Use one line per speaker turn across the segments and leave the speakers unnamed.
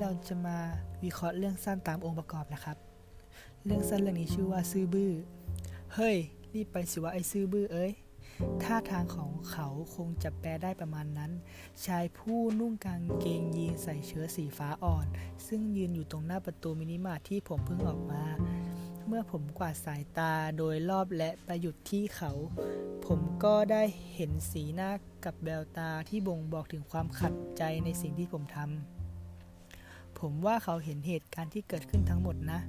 เราจะมาวิเคราะห์เรื่องสั้นตามองค์ประกอบนะครับ เรื่องสั้นเรื่องนี้ชื่อว่าซื่อบื้อ เฮ้ย รีบไปสิว่าไอ้ซื่อบื้อเอ้ย ท่าทางของเขาคงจะแปลได้ประมาณนั้น ชายผู้นุ่งกางเกงยีนใส่เชิ้ตสีฟ้าอ่อน ซึ่งยืนอยู่ตรงหน้าประตูมินิมาร์ทที่ผมเพิ่งออกมา เมื่อผมกวาดสายตาโดยรอบและไปหยุดที่เขา ผมก็ได้เห็นสีหน้ากับแววตาที่บ่งบอกถึงความขัดใจในสิ่งที่ผมทำ ผมว่าเขาเห็นเหตุการณ์ที่เกิดขึ้นทั้งหมดนะ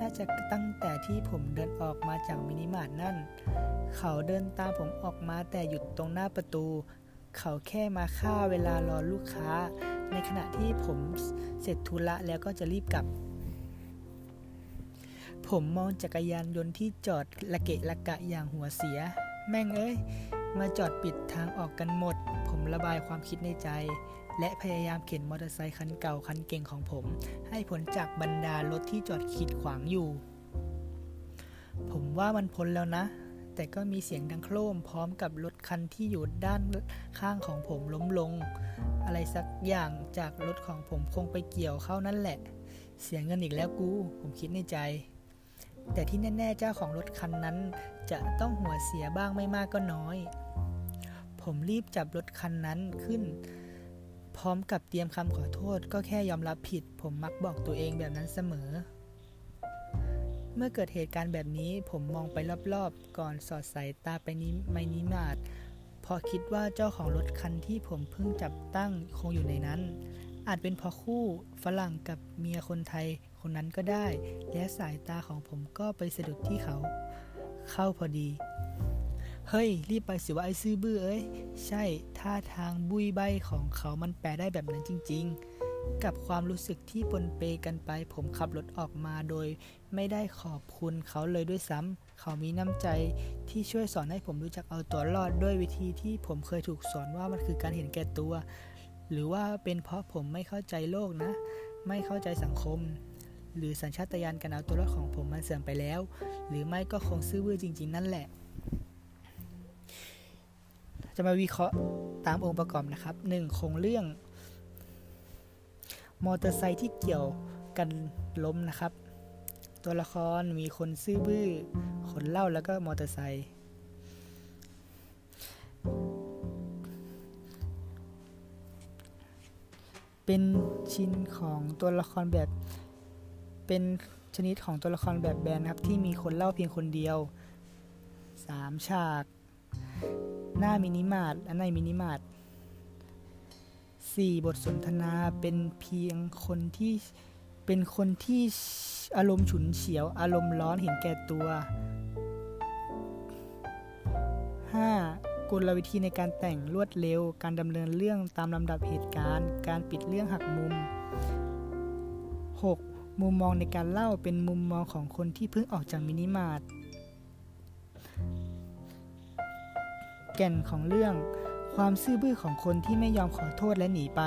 น่าจะตั้งแต่ที่ผมเดินออกมาจากมินิมาร์ทนั่น เขาเดินตามผมออกมาแต่หยุดตรงหน้าประตู เขาแค่มาฆ่าเวลารอลูกค้า ในขณะที่ผมเสร็จธุระแล้วก็จะรีบกลับ ผมมองจักรยานยนต์ที่จอดละเกะละกะอย่างหัวเสีย แม่งเอ้ย มาจอดปิดทางออกกันหมด ระบายความคิดในใจ และพยายามเข็นมอเตอร์ไซคันเก่าคันเก่งของผม ให้พ้นจากบรรดารถที่จอดขีดขวางอยู่ ผมว่ามันพ้นแล้วนะ แต่ก็มีเสียงดังโครมพร้อมกับรถคันที่อยู่ด้านข้างของผมล้มลง อะไรสักอย่างจากรถของผมคงไปเกี่ยวเข้านั่นแหละ เสียงเงินอีกแล้วกู ผมคิดในใจแต่ที่แน่ ๆ เจ้าของรถคันนั้น จะต้องหัวเสียบ้างไม่มากก็น้อย ผมรีบจับรถคันนั้นขึ้น พร้อมกับเตรียมคำขอโทษ ก็แค่ยอมรับผิด ผมมักบอกตัวเองแบบนั้นเสมอ เมื่อเกิดเหตุการณ์แบบนี้ ผมมองไปรอบๆ ก่อนสอดสายตาไปนิไมนิมาดพอคิดว่าเจ้าของรถคันที่ผมเพิ่งจับตั้งคงอยู่ในนั้น อาจเป็นพราะคู่ฝรั่งกับเมียคนไทยคนนั้นก็ได้ และสายตาของผมก็ไปสะดุดที่เขา เข้าพอดี เฮ้ย รีบไปสิว่าไอ้ซื่อบื้อเอ้ย ใช่ท่าทางบุยใบของเขามันแปลได้แบบนั้นจริง ๆ กับความรู้สึกที่ปนเปกันไป ผมขับรถออกมาโดย ไม่ได้ขอบคุณเขาเลยด้วยซ้ำเขามีน้ำใจที่ช่วยสอนให้ผมรู้จักเอาตัวรอดด้วยวิธีที่ผมเคยถูกสอนว่ามันคือการเห็นแก่ตัว หรือว่าเป็นเพราะผมไม่เข้าใจโลกนะ ไม่เข้าใจสังคมหรือสัญชาตญาณการเอาตัวรอดของผมมันเสื่อมไปแล้ว หรือไม่ก็คงซื่อบื้อจริง ๆ นั่นแหละ จะมาวิเคราะห์ตามองค์ประกอบนะครับ 1. โครงเรื่องมอเตอร์ไซค์ที่เกี่ยวกันล้มนะครับ ตัวละครมีคนซื่อบื้อคนเล่าแล้วก็มอเตอร์ไซค์เป็นชิ้นของตัวละครแบบ เป็นชนิดของตัวละครแบบแบนครับ ที่มีคนเล่าเพียงคนเดียว 3 ฉาก หน้ามินิมาร์ทและในมินิมาร์ท 4. บทสนทนาเป็นเพียงคนที่เป็นคนที่อารมณ์ฉุนเฉียว อารมณ์ร้อนเห็นแก่ตัว 5. กลวิธีในการแต่งรวดเร็ว การดำเนินเรื่องตามลำดับเหตุการณ์ การปิดเรื่องหักมุม 6. มุมมองในการเล่าเป็นมุมมองของคนที่เพิ่งออกจากมินิมาร์ท แก่นของเรื่อง ความซื่อบื้อของคนที่ไม่ยอมขอโทษและหนีไป